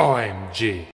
OMG.